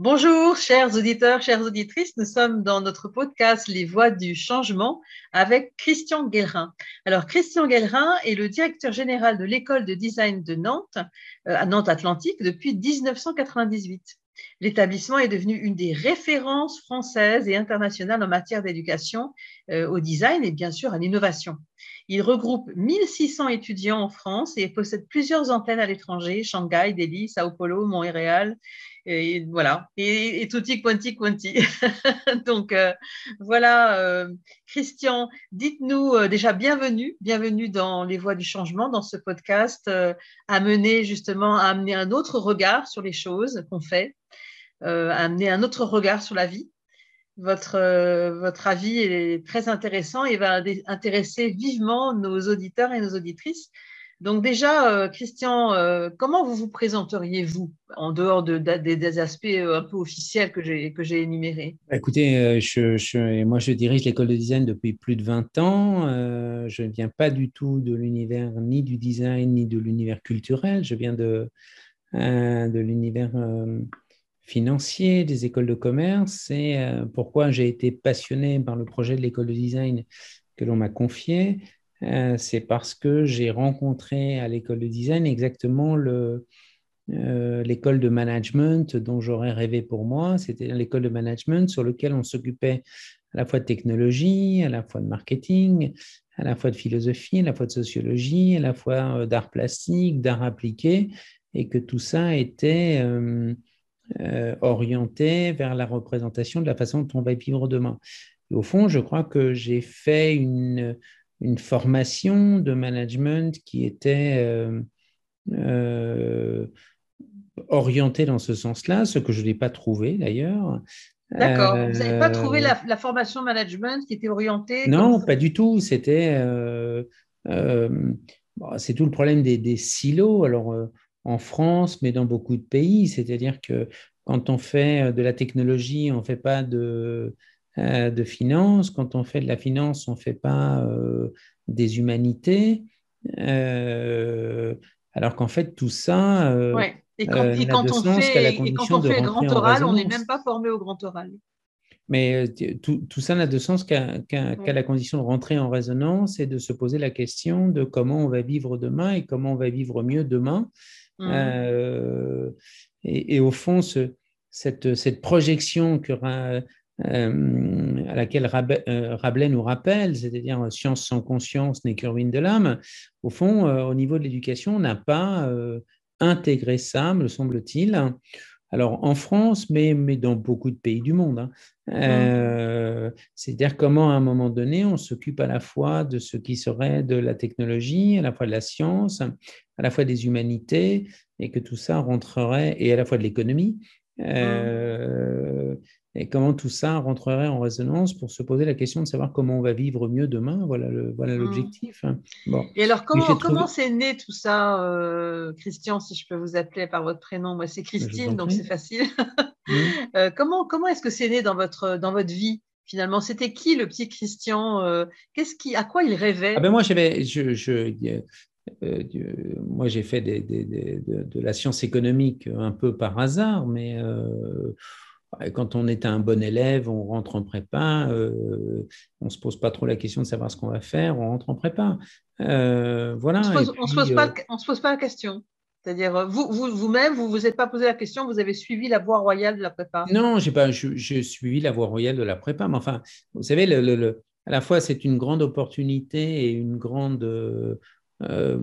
Bonjour, chers auditeurs, chères auditrices. Nous sommes dans notre podcast Les Voix du changement avec Christian Guérin. Alors, Christian Guérin est le directeur général de l'école de design de Nantes, euh, à Nantes Atlantique, depuis 1998. L'établissement est devenu une des références françaises et internationales en matière d'éducation euh, au design et bien sûr à l'innovation. Il regroupe 1600 étudiants en France et possède plusieurs antennes à l'étranger, Shanghai, Delhi, Sao Paulo, Montréal, et voilà, et, et tutti quanti quanti. Donc euh, voilà, euh, Christian, dites-nous euh, déjà bienvenue, bienvenue dans les voies du changement, dans ce podcast, amener justement à amener un autre regard sur les choses qu'on fait, amener un autre regard sur la vie. Votre, votre avis est très intéressant et va intéresser vivement nos auditeurs et nos auditrices. Donc déjà, euh, Christian, euh, comment vous vous présenteriez-vous en dehors de, des, aspects euh, un peu officiels que j'ai énumérés? Bah, Écoutez, moi je dirige l'école de design depuis plus de 20 ans. je ne viens pas du tout de l'univers ni du design ni de l'univers culturel. Je viens de, de l'univers financier, des écoles de commerce. C'est pourquoi j'ai été passionné par le projet de l'école de design que l'on m'a confié? Euh, c'est parce que j'ai rencontré à l'école de design exactement euh, l'école de management dont j'aurais rêvé pour moi. C'était l'école de management sur lequel on s'occupait à la fois de technologie, à la fois de marketing, à la fois de philosophie, à la fois de sociologie, à la fois euh, d'art plastique, d'art appliqué, et que tout ça était orienté vers la représentation de la façon dont on va vivre demain. au fond, je crois que j'ai fait une, une formation de management qui était euh, euh, orientée dans ce sens-là, ce que je n'ai pas trouvé d'ailleurs. D'accord. Vous n'avez pas trouvé la, la, formation management qui était orientée Non, pas du tout. C'était. Euh, c'est tout le problème des, des silos. Alors, en France, mais dans beaucoup de pays, c'est-à-dire que quand on fait de la technologie, on ne fait pas de, euh, de finance. Quand on fait de la finance, on ne fait pas euh, des humanités. Euh, alors qu'en fait, tout ça. Et quand, on fait, le grand oral, on n'est même pas formé au grand oral. Mais tout, ça n'a de sens qu'à la condition de rentrer en résonance et de se poser la question de comment on va vivre demain et comment on va vivre mieux demain. Mmh. et, au fond, cette, cette, projection que euh, à laquelle euh, Rabelais nous rappelle, c'est-à-dire euh, science sans conscience n'est que ruine de l'âme, au fond, au niveau de l'éducation, on n'a pas intégré ça, me semble-t-il. Alors en France, mais, mais dans beaucoup de pays du monde. Hein. C'est-à-dire comment à un moment donné, on s'occupe à la fois de ce qui serait de la technologie, à la fois de la science, à la fois des humanités, et que tout ça rentrerait, et à la fois de l'économie, mmh et comment tout ça rentrerait en résonance pour se poser la question de savoir comment on va vivre mieux demain? Voilà voilà mmh. l'objectif. Hein. Bon. Et alors comment comment c'est né tout ça, euh, Christian, si je peux vous appeler par votre prénom? Moi c'est Christine, donc c'est facile. Mmh. Euh, comment comment est-ce que c'est né dans votre dans votre vie finalement? C'était qui le petit Christian euh, Qu'est-ce qui à quoi il rêvait? Ah ben moi j'avais je, je moi, j'ai fait des, des, de, de, la science économique un peu par hasard, mais quand on est un bon élève, on rentre en prépa, euh, on ne se pose pas trop la question de savoir ce qu'on va faire, on rentre en prépa. Euh, voilà. On ne se, pose, pas, euh, se pose pas la question. C'est-à-dire, vous, vous-même, vous ne vous, êtes pas posé la question, vous avez suivi la voie royale de la prépa Non, j'ai pas, j'ai suivi la voie royale de la prépa, mais enfin, vous savez, le, à la fois, c'est une grande opportunité et une grande euh,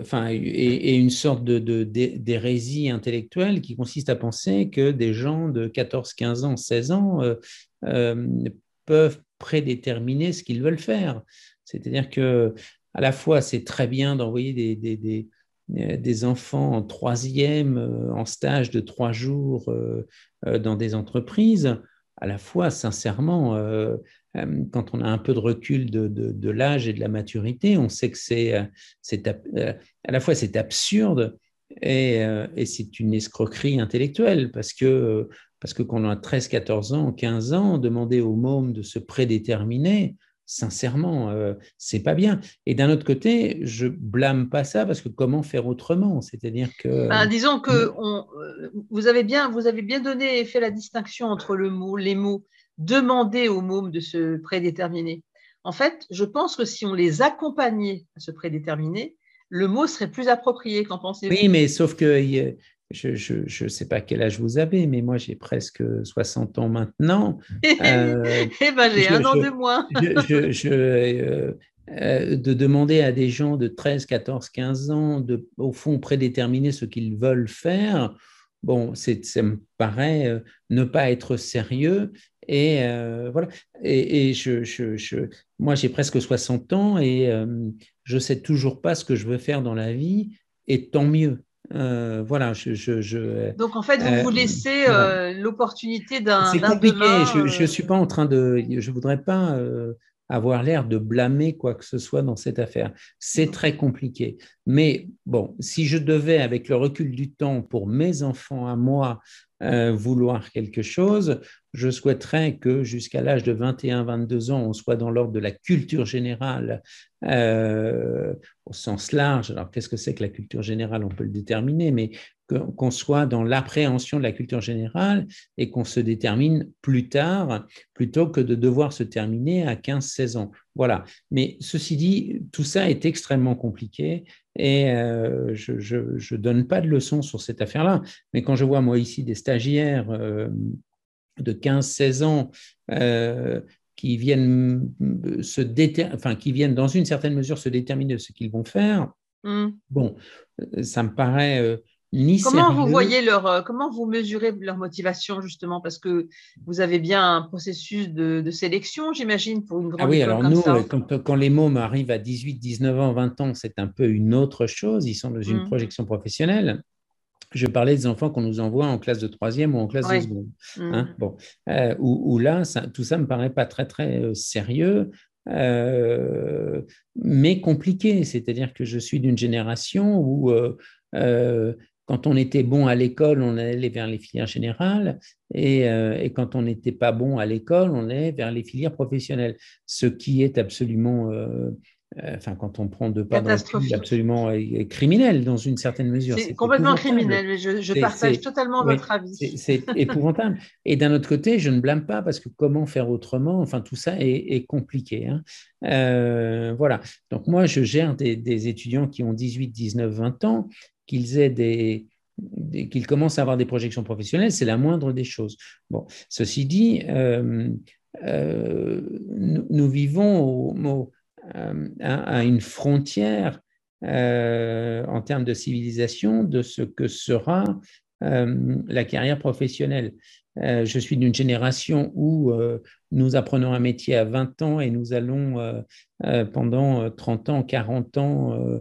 enfin, et, une sorte de, d'hérésie intellectuelle qui consiste à penser que des gens de 14, 15 ans, 16 ans euh, euh, peuvent prédéterminer ce qu'ils veulent faire. C'est-à-dire que à la fois, c'est très bien d'envoyer des, des, enfants en troisième, en stage de trois jours dans des entreprises. À la fois, sincèrement, euh, quand on a un peu de recul de, l'âge et de la maturité, on sait que c'est euh, euh, à la fois c'est absurde et, c'est une escroquerie intellectuelle parce que, parce que quand on a 13, 14 ans, 15 ans, demander aux mômes de se prédéterminer, sincèrement, euh, c'est pas bien. Et d'un autre côté, je blâme pas ça parce que comment faire autrement? C'est-à-dire que. Ben, disons que on, vous, avez bien, vous avez bien donné et fait la distinction entre le mot, les mots demander aux mômes de se prédéterminer. En fait, je pense que si on les accompagnait à se prédéterminer, le mot serait plus approprié. Qu'en pensez-vous? Oui, mais sauf que je ne sais pas quel âge vous avez, mais moi j'ai presque 60 ans maintenant. Euh, eh ben, j'ai un an de moins. Euh, euh, de demander à des gens de 13, 14, 15 ans de, au fond, prédéterminer ce qu'ils veulent faire, bon, ça me paraît ne pas être sérieux. Et voilà. Et, je, je, moi, j'ai presque 60 ans et je ne sais toujours pas ce que je veux faire dans la vie, et tant mieux. Euh, voilà, je, Donc en fait, vous vous euh, laissez euh, l'opportunité d'un. C'est compliqué. je ne suis pas en train de. Je voudrais pas avoir l'air de blâmer quoi que ce soit dans cette affaire. C'est très compliqué. Mais bon, si je devais, avec le recul du temps, pour mes enfants à moi, vouloir quelque chose, je souhaiterais que jusqu'à l'âge de 21-22 ans, on soit dans l'ordre de la culture générale euh, au sens large. Alors, qu'est-ce que c'est que la culture générale? On peut le déterminer, mais qu'on soit dans l'appréhension de la culture générale et qu'on se détermine plus tard, plutôt que de devoir se terminer à 15-16 ans. Voilà. Mais ceci dit, tout ça est extrêmement compliqué et euh, je ne donne pas de leçons sur cette affaire-là. Mais quand je vois, moi, ici, des stagiaires euh, de 15-16 ans euh, qui viennent se enfin, qui viennent dans une certaine mesure se déterminer de ce qu'ils vont faire, mmh. bon, ça me paraît euh, ni comment vous voyez leur, euh, comment vous mesurez leur motivation justement? Parce que vous avez bien un processus de, sélection, j'imagine, pour une grande ah oui, alors nous, Quand, quand, les mômes arrivent à 18, 19 ans, 20 ans, c'est un peu une autre chose. Ils sont dans une mmh. projection professionnelle je parlais des enfants qu'on nous envoie en classe de troisième ou en classe de seconde. Hein, mmh. bon, euh, où, là, tout ça me paraît pas très très euh, sérieux, euh, mais compliqué. C'est-à-dire que je suis d'une génération où quand on était bon à l'école, on allait vers les filières générales, et, et quand on n'était pas bon à l'école, on allait vers les filières professionnelles, ce qui est absolument euh, enfin, quand on prend deux pas dans absolument euh, criminel dans une certaine mesure. C'est complètement criminel, mais je, partage totalement votre avis. C'est épouvantable. Et d'un autre côté, je ne blâme pas parce que comment faire autrement, enfin, tout ça est, compliqué. Hein. Euh, voilà. Donc, moi, je gère des, étudiants qui ont 18, 19, 20 ans, qu'ils aient des, qu'ils commencent à avoir des projections professionnelles, c'est la moindre des choses. Bon, ceci dit, nous, vivons au, euh, à, une frontière euh, en termes de civilisation de ce que sera euh, la carrière professionnelle. je suis d'une génération où nous apprenons un métier à 20 ans et nous allons pendant 30 ans, 40 ans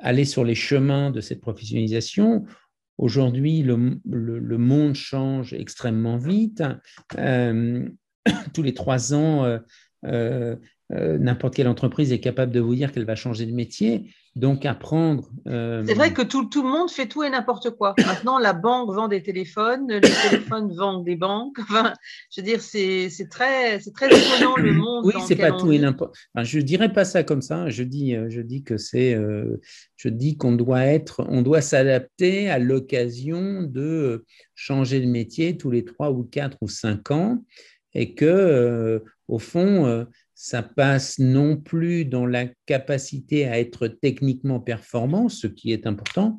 aller sur les chemins de cette professionnalisation. Aujourd'hui, le, le, monde change extrêmement vite. tous les trois ans, euh, euh, n'importe quelle entreprise est capable de vous dire qu'elle va changer de métier. Donc, apprendre. Euh, c'est vrai que tout, tout, le monde fait tout et n'importe quoi. Maintenant, la banque vend des téléphones, les téléphones vendent des banques. Enfin, je veux dire, c'est très, très étonnant le monde. Oui, c'est pas tout et n'importe. Enfin, je dirais pas ça comme ça. Je dis, je dis que c'est, je dis qu'on doit être, on doit s'adapter à l'occasion de changer de métier tous les trois ou quatre ou cinq ans et que, euh, au fond, euh, ça passe non plus dans la capacité à être techniquement performant, ce qui est important,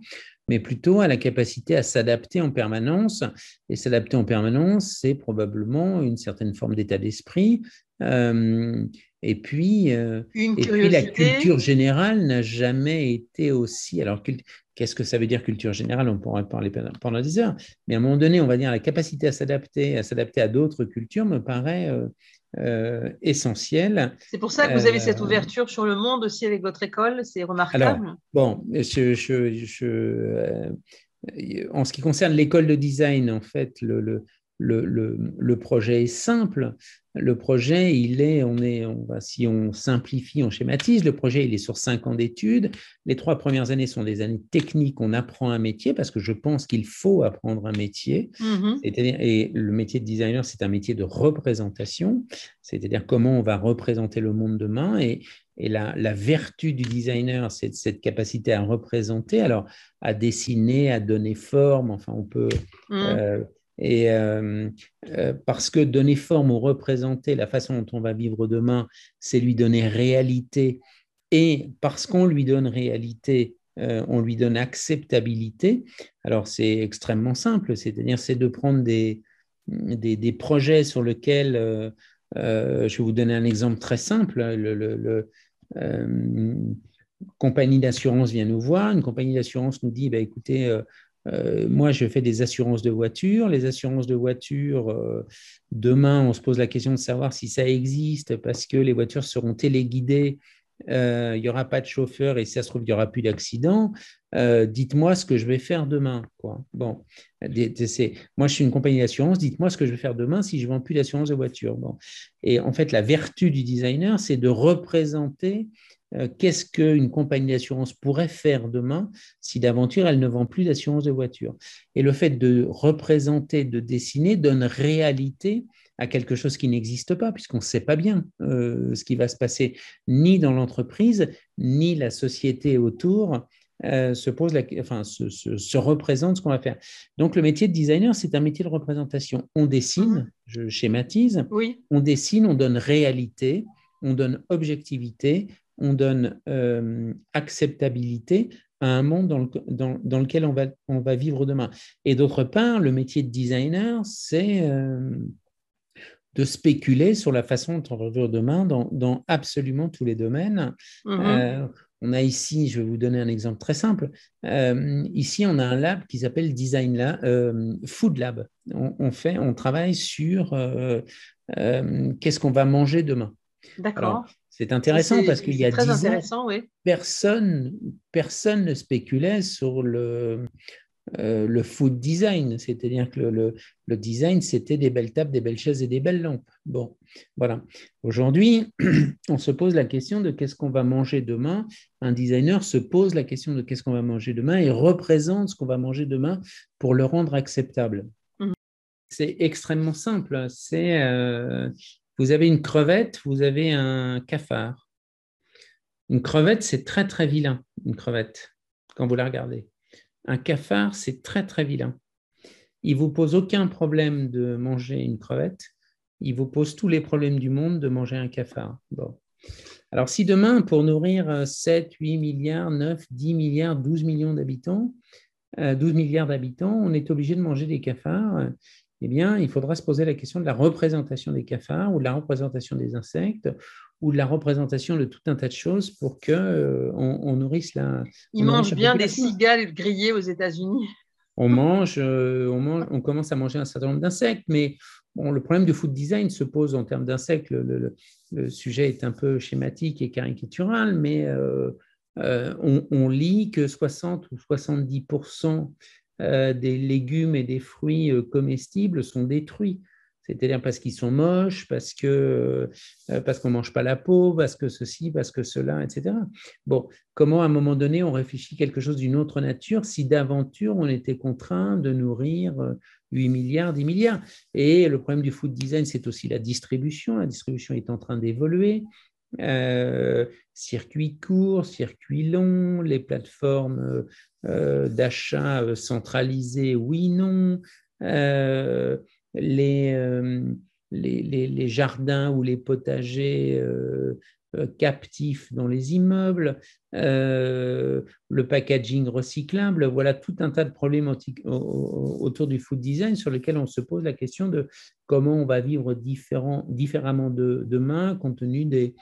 mais plutôt à la capacité à s'adapter en permanence. Et s'adapter en permanence, c'est probablement une certaine forme d'état d'esprit. Euh, et puis, et puis, la culture générale n'a jamais été aussi. Alors, Qu'est-ce que ça veut dire culture générale? On pourrait parler pendant des heures. Mais à un moment donné, on va dire la capacité à s'adapter, à s'adapter à d'autres cultures me paraît euh, euh, essentielle. C'est pour ça que vous avez cette euh, ouverture sur le monde aussi avec votre école. C'est remarquable. Alors, bon, je, en ce qui concerne l'école de design, en fait, le, le, projet est simple. Le projet, il est, on est, on va, si on simplifie, on schématise, le projet, il est sur cinq ans d'études. Les trois premières années sont des années techniques, on apprend un métier parce que je pense qu'il faut apprendre un métier. Mm-hmm. Et le métier de designer, c'est un métier de représentation, c'est-à-dire comment on va représenter le monde demain. Et, et la, vertu du designer, c'est cette capacité à représenter, alors à dessiner, à donner forme, enfin on peut... Mm. Euh, et euh, euh, parce que donner forme ou représenter la façon dont on va vivre demain, c'est lui donner réalité. Et parce qu'on lui donne réalité, on lui donne acceptabilité. Alors c'est extrêmement simple, c'est-à-dire c'est de prendre des, des, projets sur lesquels... je vais vous donner un exemple très simple. le, euh, compagnie d'assurance vient nous voir, une compagnie d'assurance nous dit, bah, écoutez, euh, euh, moi, je fais des assurances de voiture. Les assurances de voiture, demain, on se pose la question de savoir si ça existe parce que les voitures seront téléguidées. Il n'y aura pas de chauffeur et si ça se trouve, il n'y aura plus d'accident. dites-moi ce que je vais faire demain. Bon, moi, je suis une compagnie d'assurance. Dites-moi ce que je vais faire demain si je ne vends plus d'assurance de voiture. Bon. Et en fait, la vertu du designer, c'est de représenter euh, qu'est-ce qu'une compagnie d'assurance pourrait faire demain si d'aventure elle ne vend plus d'assurance de voiture? Et le fait de représenter, de dessiner, donne réalité à quelque chose qui n'existe pas, puisqu'on ne sait pas bien euh, ce qui va se passer ni dans l'entreprise, ni la société autour. Euh, se pose la, enfin, se, représente ce qu'on va faire. Donc, le métier de designer, c'est un métier de représentation. On dessine, mhm. je schématise, oui. on dessine, on donne réalité, on donne objectivité, on donne euh, acceptabilité à un monde dans, dans, dans, lequel on va, on va vivre demain. Et d'autre part, le métier de designer, c'est euh, de spéculer sur la façon dont on va vivre demain dans, dans absolument tous les domaines. Mhm. On a ici, je vais vous donner un exemple très simple. Euh, ici, on a un lab qui s'appelle Design Lab, euh, Food Lab. On, fait, on travaille sur euh, qu'est-ce qu'on va manger demain. D'accord. C'est intéressant parce qu'il y a dix ans, personne, personne ne spéculait sur le, euh, le food design, c'est-à-dire que le, design, c'était des belles tables, des belles chaises et des belles lampes. Bon, voilà. Aujourd'hui, on se pose la question de qu'est-ce qu'on va manger demain. Un designer se pose la question de qu'est-ce qu'on va manger demain et représente ce qu'on va manger demain pour le rendre acceptable. Mhm. C'est extrêmement simple. C'est euh, vous avez une crevette, vous avez un cafard. Une crevette, c'est très très vilain, une crevette, quand vous la regardez. Un cafard, c'est très très vilain. Il vous pose aucun problème de manger une crevette. Il vous pose tous les problèmes du monde de manger un cafard. Bon. Alors si demain, pour nourrir 7, 8 milliards, 9, 10 milliards, 12 millions d'habitants, 12 euh, milliards d'habitants, on est obligé de manger des cafards, eh bien, il faudra se poser la question de la représentation des cafards ou de la représentation des insectes ou de la représentation de tout un tas de choses pour qu'on euh, on nourrisse la. Ils mangent bien des cigales grillées aux États-Unis. On mange, euh, on mange, on commence à manger un certain nombre d'insectes, mais bon, le problème du food design se pose en termes d'insectes. Le, sujet est un peu schématique et caricatural, mais euh, on, on, lit que 60 ou 70 des légumes et des fruits comestibles sont détruits c'est-à-dire parce qu'ils sont moches, parce que euh, parce qu'on mange pas la peau, parce que ceci, parce que cela, etc. Bon, comment à un moment donné on réfléchit quelque chose d'une autre nature si d'aventure on était contraint de nourrir 8 euh, milliards, 10 milliards? Et le problème du food design, c'est aussi la distribution. La distribution est en train d'évoluer. Euh, circuits courts, circuits longs, les plateformes d'achat centralisées, oui, non. Euh, les, les, jardins ou les potagers euh, euh, captifs dans les immeubles, le packaging recyclable, voilà tout un tas de problèmes autour du food design sur lesquels on se pose la question de comment on va vivre différemment de, demain compte tenu des,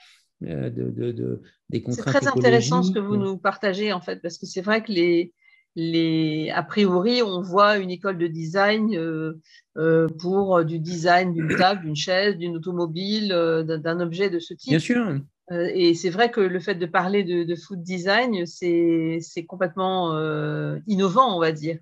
de, de, des contraintes. C'est très intéressant ce que vous nous partagez en fait, parce que c'est vrai que les, les, a priori, on voit une école de design euh, euh, pour du design d'une table, d'une chaise, d'une automobile, euh, d'un objet de ce type. Bien sûr. et c'est vrai que le fait de parler de, food design, c'est complètement innovant, on va dire.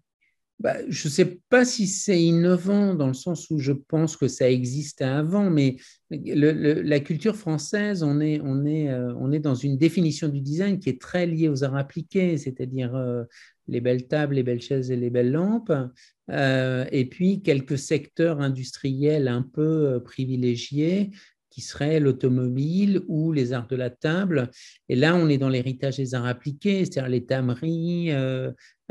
Bah, je ne sais pas si c'est innovant dans le sens où je pense que ça existait avant, mais la culture française, euh, on est dans une définition du design qui est très liée aux arts appliqués, c'est-à-dire euh, les belles tables, les belles chaises et les belles lampes, euh, et puis quelques secteurs industriels un peu privilégiés qui seraient l'automobile ou les arts de la table. Et là, on est dans l'héritage des arts appliqués, c'est-à-dire les tameries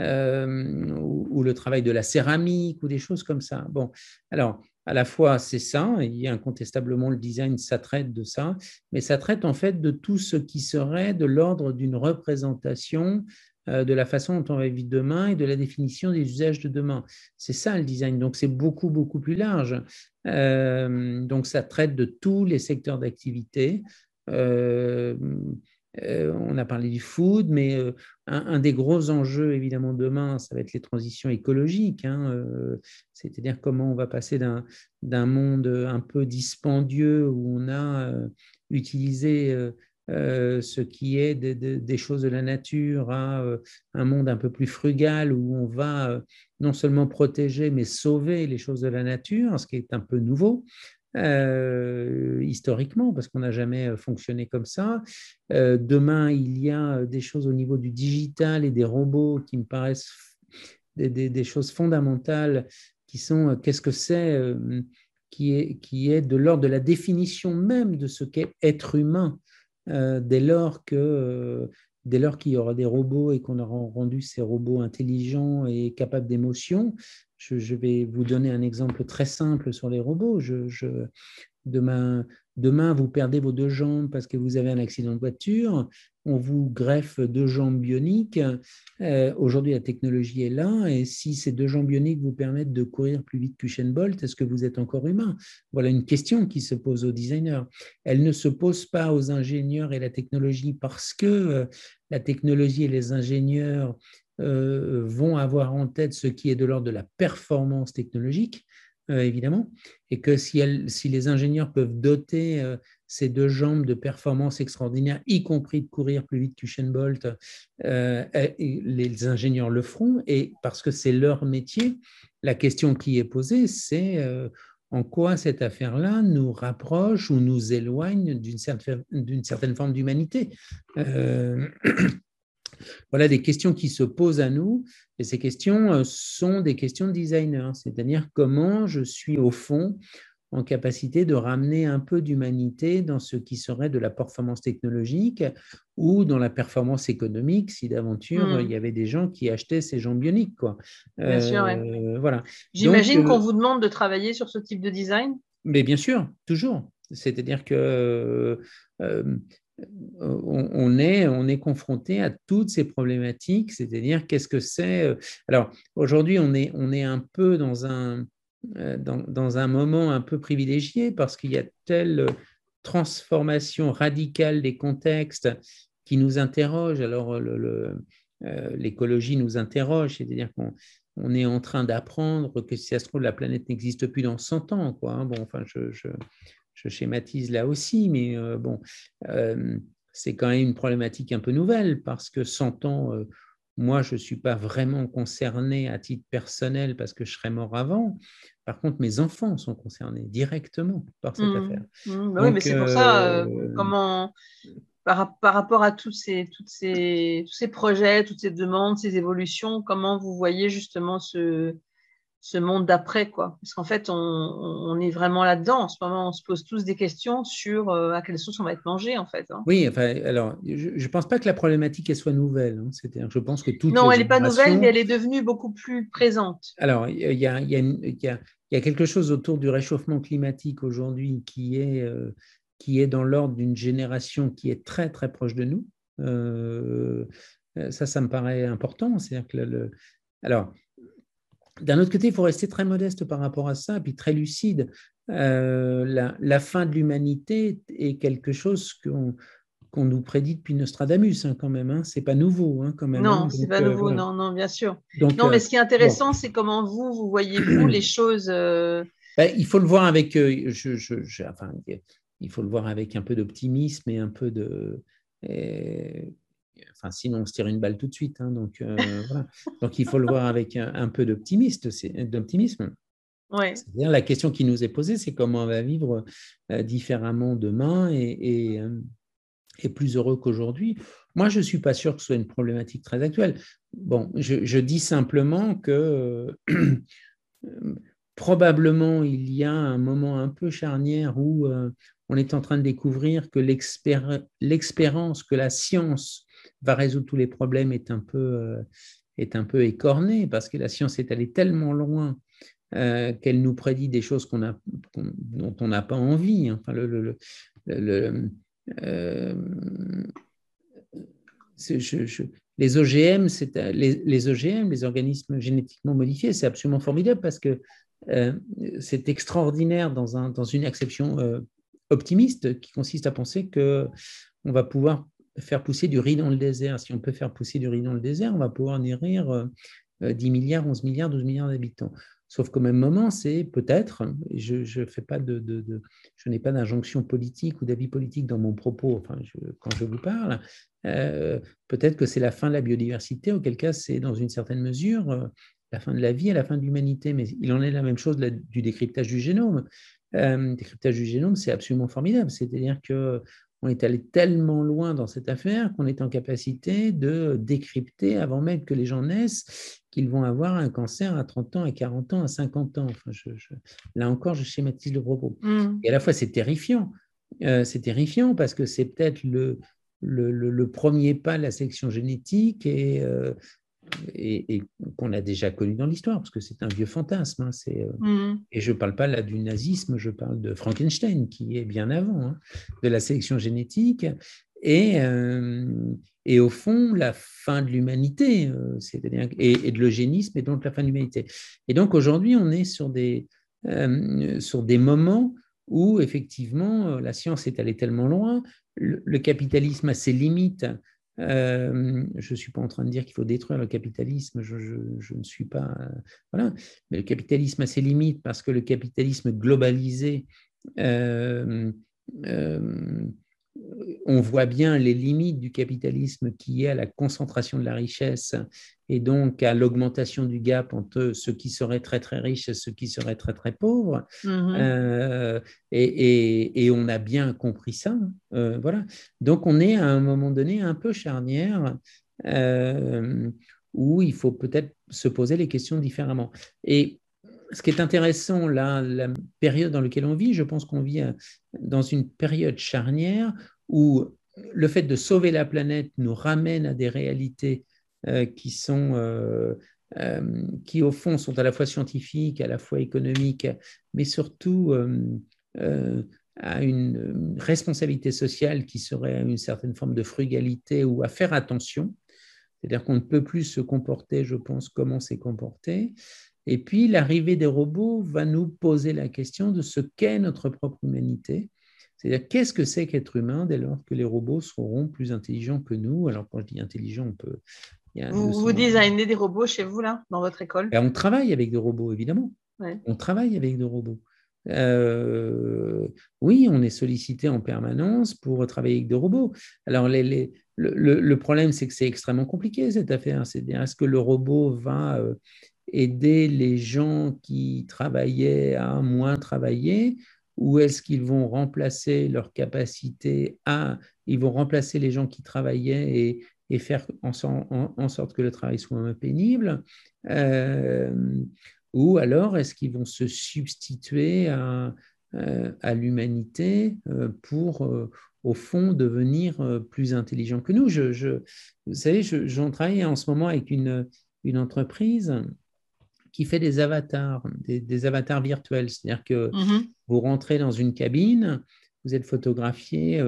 euh, ou, le travail de la céramique ou des choses comme ça. Bon, alors, à la fois, c'est ça, il a incontestablement le design, ça traite de ça, mais ça traite en fait de tout ce qui serait de l'ordre d'une représentation euh, de la façon dont on va vivre demain et de la définition des usages de demain. C'est ça le design. Donc c'est beaucoup, beaucoup plus large. Euh, donc ça traite de tous les secteurs d'activité. Euh, on a parlé du food, mais un, des gros enjeux, évidemment, demain, ça va être les transitions écologiques. Hein, c'est-à-dire comment on va passer d'un monde un peu dispendieux où on a utilisé euh, ce qui est des choses de la nature à euh, un monde un peu plus frugal où on va euh, non seulement protéger mais sauver les choses de la nature, ce qui est un peu nouveau. Historiquement, parce qu'on n'a jamais fonctionné comme ça. demain, il y a des choses au niveau du digital et des robots qui me paraissent des, choses fondamentales qui sont qu'est-ce que c'est qui est, qui est de l'ordre de la définition même de ce qu'est être humain. Euh, dès lors que euh, dès lors qu'il y aura des robots et qu'on aura rendu ces robots intelligents et capables d'émotion, je, vais vous donner un exemple très simple sur les robots. Demain, vous perdez vos deux jambes parce que vous avez un accident de voiture on vous greffe deux jambes bioniques. Euh, aujourd'hui, la technologie est là, et si ces deux jambes bioniques vous permettent de courir plus vite qu'Usain Bolt, est-ce que vous êtes encore humain? Voilà une question qui se pose aux designers. Elle ne se pose pas aux ingénieurs et la technologie parce que euh, la technologie et les ingénieurs euh, vont avoir en tête ce qui est de l'ordre de la performance technologique, évidemment, et que si, si, les ingénieurs peuvent doter ces deux jambes de performance extraordinaire, y compris de courir plus vite qu'Usain Bolt, euh, les ingénieurs le feront, et parce que c'est leur métier, la question qui est posée, c'est euh, en quoi cette affaire-là nous rapproche ou nous éloigne d'une certaine, certaine, forme d'humanité? Euh, voilà des questions qui se posent à nous, et ces questions sont des questions de designer, c'est-à-dire comment je suis au fond en capacité de ramener un peu d'humanité dans ce qui serait de la performance technologique ou dans la performance économique, si d'aventure hmm. il y avait des gens qui achetaient ces gens bioniques. Quoi. Bien sûr, euh, voilà. J'imagine qu'on euh, vous demande de travailler sur ce type de design? Mais bien sûr, toujours. C'est-à-dire que euh, on, est, on est confronté à toutes ces problématiques, c'est-à-dire qu'est-ce que c'est. Alors aujourd'hui, on est, on est un peu dans un euh, dans, un moment un peu privilégié parce qu'il y a telle transformation radicale des contextes qui nous interroge. Alors, euh, l'écologie nous interroge, c'est-à-dire qu'on on est en train d'apprendre que si ça se trouve, la planète n'existe plus dans 100 ans. Quoi, hein. Bon, enfin, je, je, schématise là aussi, mais euh, bon, c'est quand même une problématique un peu nouvelle parce que 100 ans, moi, je ne suis pas vraiment concerné à titre personnel parce que je serais mort avant. Par contre, mes enfants sont concernés directement par cette mmh. affaire. Mmh. Bah oui, mais c'est pour ça, euh, euh, comment, par, rapport à tous ces, toutes ces, tous ces projets, toutes ces demandes, ces évolutions, comment vous voyez justement ce, ce monde d'après, quoi. Parce qu'en fait, on, est vraiment là-dedans. En ce moment, on se pose tous des questions sur euh, à quelle sauce on va être mangé, en fait. Hein. Oui, enfin, alors, je ne pense pas que la problématique elle soit nouvelle. Hein. C'est-à-dire, je pense que toute non, elle n'est pas nouvelle, mais elle est devenue beaucoup plus présente. Alors, il y a, y, a y, y a, quelque chose autour du réchauffement climatique aujourd'hui qui est euh, qui est dans l'ordre d'une génération qui est très très proche de nous. Euh, ça, ça me paraît important. C'est-à-dire que le, alors d'un autre côté, il faut rester très modeste par rapport à ça, puis très lucide. Euh, la, fin de l'humanité est quelque chose qu'on nous prédit depuis Nostradamus hein, quand même. Hein. C'est pas nouveau hein, quand même. Non, hein. c'est pas euh, nouveau. Non, non, bien sûr. non, mais euh, ce qui est intéressant, c'est comment vous vous voyez vous les choses. Ben, il faut le voir avec. Je, enfin, il faut le voir avec un peu d'optimisme et un peu de enfin, sinon on se tire une balle tout de suite. Hein, donc, voilà. donc il faut le voir avec un, peu d'optimisme. C'est-à-dire la question qui nous est posée, c'est comment on va vivre différemment demain et, et plus heureux qu'aujourd'hui. Moi, je ne suis pas sûr que ce soit une problématique très actuelle. Bon, je, dis simplement que euh, probablement il y a un moment un peu charnière où euh, on est en train de découvrir que l'expérience, que la science va résoudre tous les problèmes est un peu, euh, est un peu écornée parce que la science est allée tellement loin qu'elle nous prédit des choses qu'on dont on n'a pas envie. Enfin, le, le, euh, les OGM, les, les, OGM, les organismes génétiquement modifiés, c'est absolument formidable parce que euh, c'est extraordinaire dans, un, dans, une acception euh, optimiste qui consiste à penser que on va pouvoir faire pousser du riz dans le désert. Si on peut faire pousser du riz dans le désert, on va pouvoir nourrir 10 milliards, 11 milliards, 12 milliards d'habitants. Sauf qu'au même moment, c'est peut-être, je, je, fais pas de, je n'ai pas d'injonction politique ou d'avis politique dans mon propos enfin, quand je vous parle, euh, peut-être que c'est la fin de la biodiversité, auquel cas c'est dans une certaine mesure euh, la fin de la vie et la fin de l'humanité. Mais il en est la même chose du décryptage du génome. Euh, décryptage du génome, c'est absolument formidable. C'est-à-dire que on est allé tellement loin dans cette affaire qu'on est en capacité de décrypter avant même que les gens naissent qu'ils vont avoir un cancer à 30 ans, à 40 ans, à 50 ans. Enfin, là encore, je schématise le propos. Mm. Et à la fois, c'est terrifiant. Euh, c'est terrifiant parce que c'est peut-être le, le, premier pas de la sélection génétique et, euh, et, qu'on a déjà connu dans l'histoire, parce que c'est un vieux fantasme. Hein, euh, mm. Et je ne parle pas là du nazisme, je parle de Frankenstein, qui est bien avant, hein, de la sélection génétique. Et, euh, et au fond, la fin de l'humanité, euh, et, de l'eugénisme, et donc la fin de l'humanité. Et donc aujourd'hui, on est sur des, sur des moments où effectivement la science est allée tellement loin, le capitalisme a ses limites euh, je ne suis pas en train de dire qu'il faut détruire le capitalisme, je, ne suis pas. voilà. Mais le capitalisme a ses limites parce que le capitalisme globalisé euh, euh, on voit bien les limites du capitalisme qui est à la concentration de la richesse et donc à l'augmentation du gap entre ceux qui seraient très très riches et ceux qui seraient très très pauvres. Mm-hmm. Euh, et, on a bien compris ça. Euh, voilà. Donc on est à un moment donné un peu charnière euh, où il faut peut-être se poser les questions différemment. Et ce qui est intéressant, la période dans laquelle on vit, je pense qu'on vit dans une période charnière où le fait de sauver la planète nous ramène à des réalités euh, qui sont euh, euh, qui au fond sont à la fois scientifiques, à la fois économiques, mais surtout à une responsabilité sociale qui serait une certaine forme de frugalité ou à faire attention. C'est-à-dire qu'on ne peut plus se comporter, je pense, comme on s'est comporté. Et puis l'arrivée des robots va nous poser la question de ce qu'est notre propre humanité c'est-à-dire, qu'est-ce que c'est qu'être humain dès lors que les robots seront plus intelligents que nous? Alors, quand je dis intelligent, on peut. Vous, vous designez des robots chez vous, là, dans votre école? Ben, On travaille avec des robots, évidemment. On travaille avec des robots. Euh, oui, on est sollicité en permanence pour travailler avec des robots. Alors, les, le, problème, c'est que c'est extrêmement compliqué cette affaire. C'est-à-dire, est-ce que le robot va euh, aider les gens qui travaillaient à moins travailler ou est-ce qu'ils vont remplacer leur capacité à, ils vont remplacer les gens qui travaillaient et, et faire en, sorte que le travail soit moins pénible euh, Ou alors est-ce qu'ils vont se substituer à, euh, l'humanité euh, pour, au fond, devenir plus intelligents que nous? Je, Vous savez, j'en travaille en ce moment avec une, une entreprise qui fait des avatars, des, avatars virtuels. C'est-à-dire que mhm. vous rentrez dans une cabine, vous êtes photographié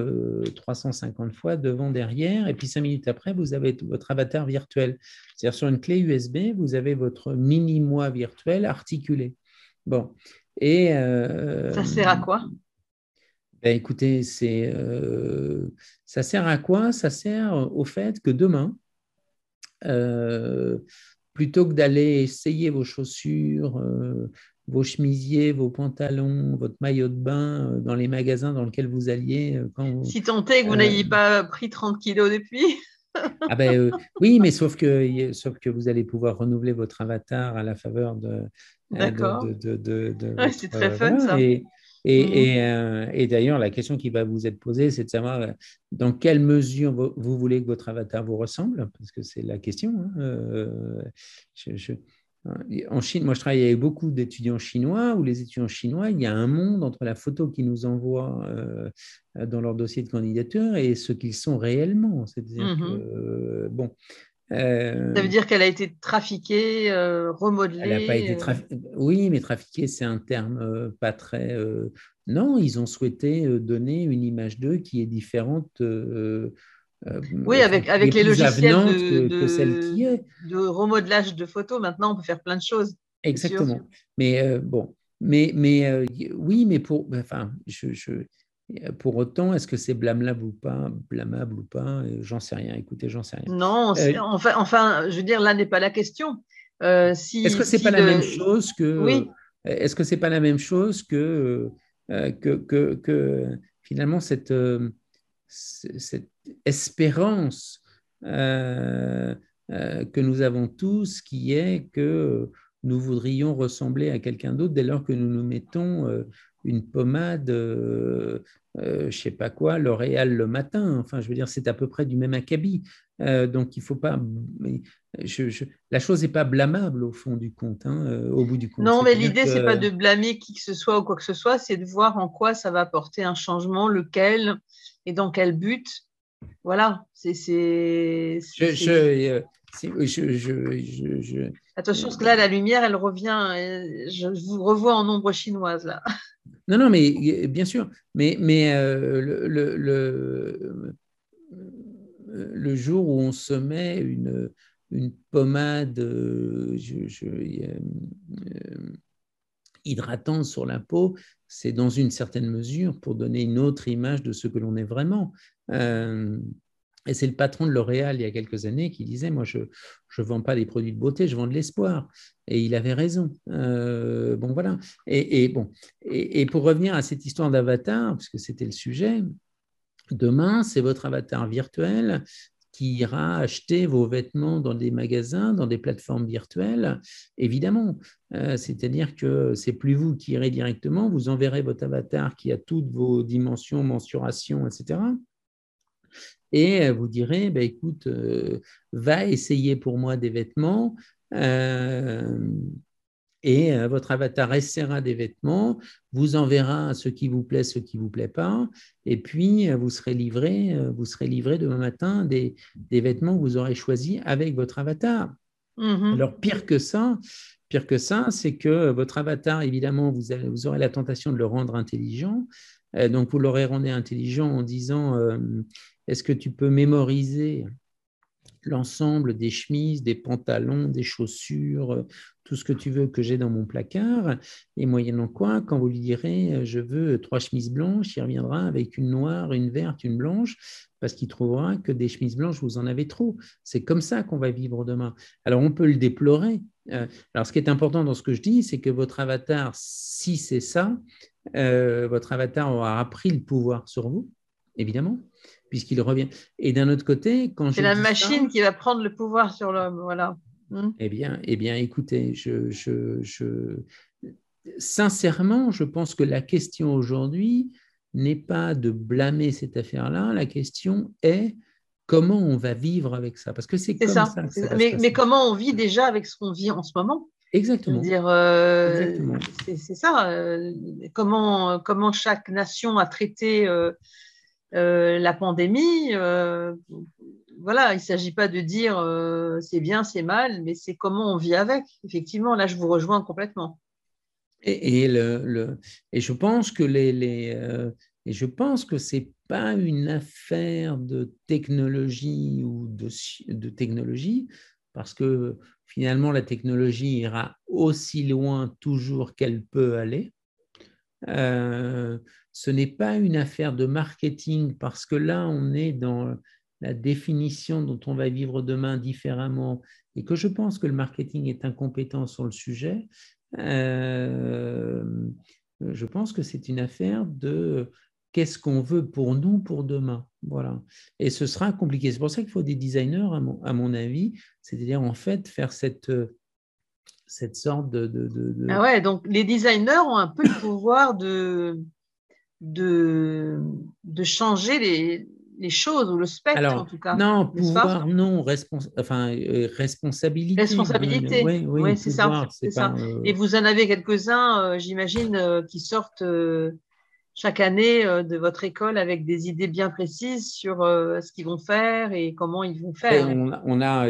350 euh, fois devant, derrière, et puis cinq minutes après, vous avez votre avatar virtuel. C'est-à-dire sur une clé USB, vous avez votre mini-moi virtuel articulé. Bon. Et, euh, ça sert à quoi? Ben, écoutez, c'est, euh, ça sert à quoi? Ça sert au fait que demain, plutôt que d'aller essayer vos chaussures, euh, vos chemisiers, vos pantalons, votre maillot de bain euh, dans les magasins dans lesquels vous alliez. Euh, Si tant est que vous n'ayez pas pris 30 kilos depuis. ah ben, oui, mais sauf que, sauf que vous allez pouvoir renouveler votre avatar à la faveur de. D'accord. De, de, c'est très fun ça. Et, et, mmh. et, d'ailleurs, la question qui va vous être posée, c'est de savoir dans quelle mesure vous, voulez que votre avatar vous ressemble, parce que c'est la question. Hein, je, en Chine, moi, je travaille avec beaucoup d'étudiants chinois, où les étudiants chinois, il y a un monde entre la photo qu'ils nous envoient euh, dans leur dossier de candidature et ce qu'ils sont réellement. C'est-à-dire mmh que, bon. Euh, Ça veut dire qu'elle a été trafiquée, euh, remodelée Elle pas été Oui, mais trafiquée, c'est un terme pas très. Non, ils ont souhaité donner une image d'eux qui est différente euh, oui, avec, avec les logiciels de, de, remodelage de photos, maintenant on peut faire plein de choses. Exactement. Mais euh, bon, mais, mais euh, oui, mais pour, enfin, je, je, pour autant, est-ce que c'est blâmable ou pas, blâmable ou pas? J'en sais rien. Écoutez, j'en sais rien. Non, enfin, enfin, je veux dire, là n'est pas la question. si, est-ce que c'est pas la même chose que Oui. Est-ce que c'est pas la même chose que que, que, que, finalement cette cette espérance euh, euh, que nous avons tous, qui est que nous voudrions ressembler à quelqu'un d'autre dès lors que nous nous mettons euh, une pommade, je ne sais pas quoi, L'Oréal le matin. Enfin, je veux dire, c'est à peu près du même acabit. donc, il faut pas. Je, la chose n'est pas blâmable au fond du compte, hein, au bout du compte. Non, mais l'idée, ce n'est pas de blâmer qui que ce soit ou quoi que ce soit, c'est de voir en quoi ça va apporter un changement, lequel et dans quel but. Voilà, c'est. Je, je, Attention, parce que là, la lumière, elle revient. Je vous revois en ombre chinoise, là. Non, non, mais bien sûr. Mais, mais euh, le, le, le, jour où on se met une, une pommade euh, euh, hydratante sur la peau, c'est dans une certaine mesure pour donner une autre image de ce que l'on est vraiment. Euh, et c'est le patron de L'Oréal il y a quelques années qui disait, moi je ne vends pas des produits de beauté, je vends de l'espoir. Et il avait raison. Euh, bon voilà. Et, bon. Et, pour revenir à cette histoire d'avatar, puisque c'était le sujet, demain c'est votre avatar virtuel qui ira acheter vos vêtements dans des magasins, dans des plateformes virtuelles, évidemment. Euh, c'est-à-dire que c'est plus vous qui irez directement, vous enverrez votre avatar qui a toutes vos dimensions, mensurations, etc. Et vous direz, bah, écoute, euh, va essayer pour moi des vêtements. Euh, et euh, votre avatar essaiera des vêtements, vous enverra ce qui vous plaît, ce qui ne vous plaît pas, et puis euh, vous serez livré, euh, vous serez livré demain matin des, vêtements que vous aurez choisis avec votre avatar. Mm-hmm. Alors pire que ça, pire que ça, c'est que votre avatar, évidemment, vous, vous, aurez la tentation de le rendre intelligent. donc vous l'aurez rendu intelligent en disant, est-ce que tu peux mémoriser l'ensemble des chemises, des pantalons, des chaussures, tout ce que tu veux que j'ai dans mon placard, et moyennant quoi, quand vous lui direz euh, je veux trois chemises blanches, il reviendra avec une noire, une verte, une blanche, parce qu'il trouvera que des chemises blanches, vous en avez trop. C'est comme ça qu'on va vivre demain. Alors on peut le déplorer. Euh, alors ce qui est important dans ce que je dis, c'est que votre avatar, si c'est ça, euh, votre avatar aura appris le pouvoir sur vous, évidemment puisqu'il revient. Et d'un autre côté, quand c'est la machine qui va prendre le pouvoir sur l'homme, voilà. Hmm. Eh bien, eh bien, écoutez, je, je, sincèrement, je pense que la question aujourd'hui n'est pas de blâmer cette affaire-là. La question est comment on va vivre avec ça, parce que c'est comme ça. mais, mais, comment on vit déjà avec ce qu'on vit en ce moment? Exactement. Dire, euh, c'est ça. Euh, comment, comment chaque nation a traité euh, la pandémie voilà, il ne s'agit pas de dire euh, c'est bien, c'est mal, mais c'est comment on vit avec. Effectivement, là, je vous rejoins complètement. Et, je pense que les, les euh, c'est pas une affaire de technologie ou de, technologie, parce que finalement la technologie ira aussi loin toujours qu'elle peut aller. Euh, ce n'est pas une affaire de marketing, parce que là on est dans la définition dont on va vivre demain différemment et que je pense que le marketing est incompétent sur le sujet, euh, je pense que c'est une affaire de qu'est-ce qu'on veut pour nous pour demain. Voilà. Et ce sera compliqué. C'est pour ça qu'il faut des designers, à mon, avis, c'est-à-dire en fait faire cette, cette sorte de, Ah ouais, donc les designers ont un peu le pouvoir de, de, de changer les, les choses ou le spectre en tout cas. Non, pouvoir, non, enfin, euh, responsabilité. Responsabilité, oui, c'est ça. ça. Euh, Et vous en avez quelques-uns, euh, j'imagine, qui sortent chaque année de votre école avec des idées bien précises sur ce qu'ils vont faire et comment ils vont faire. On, on, a,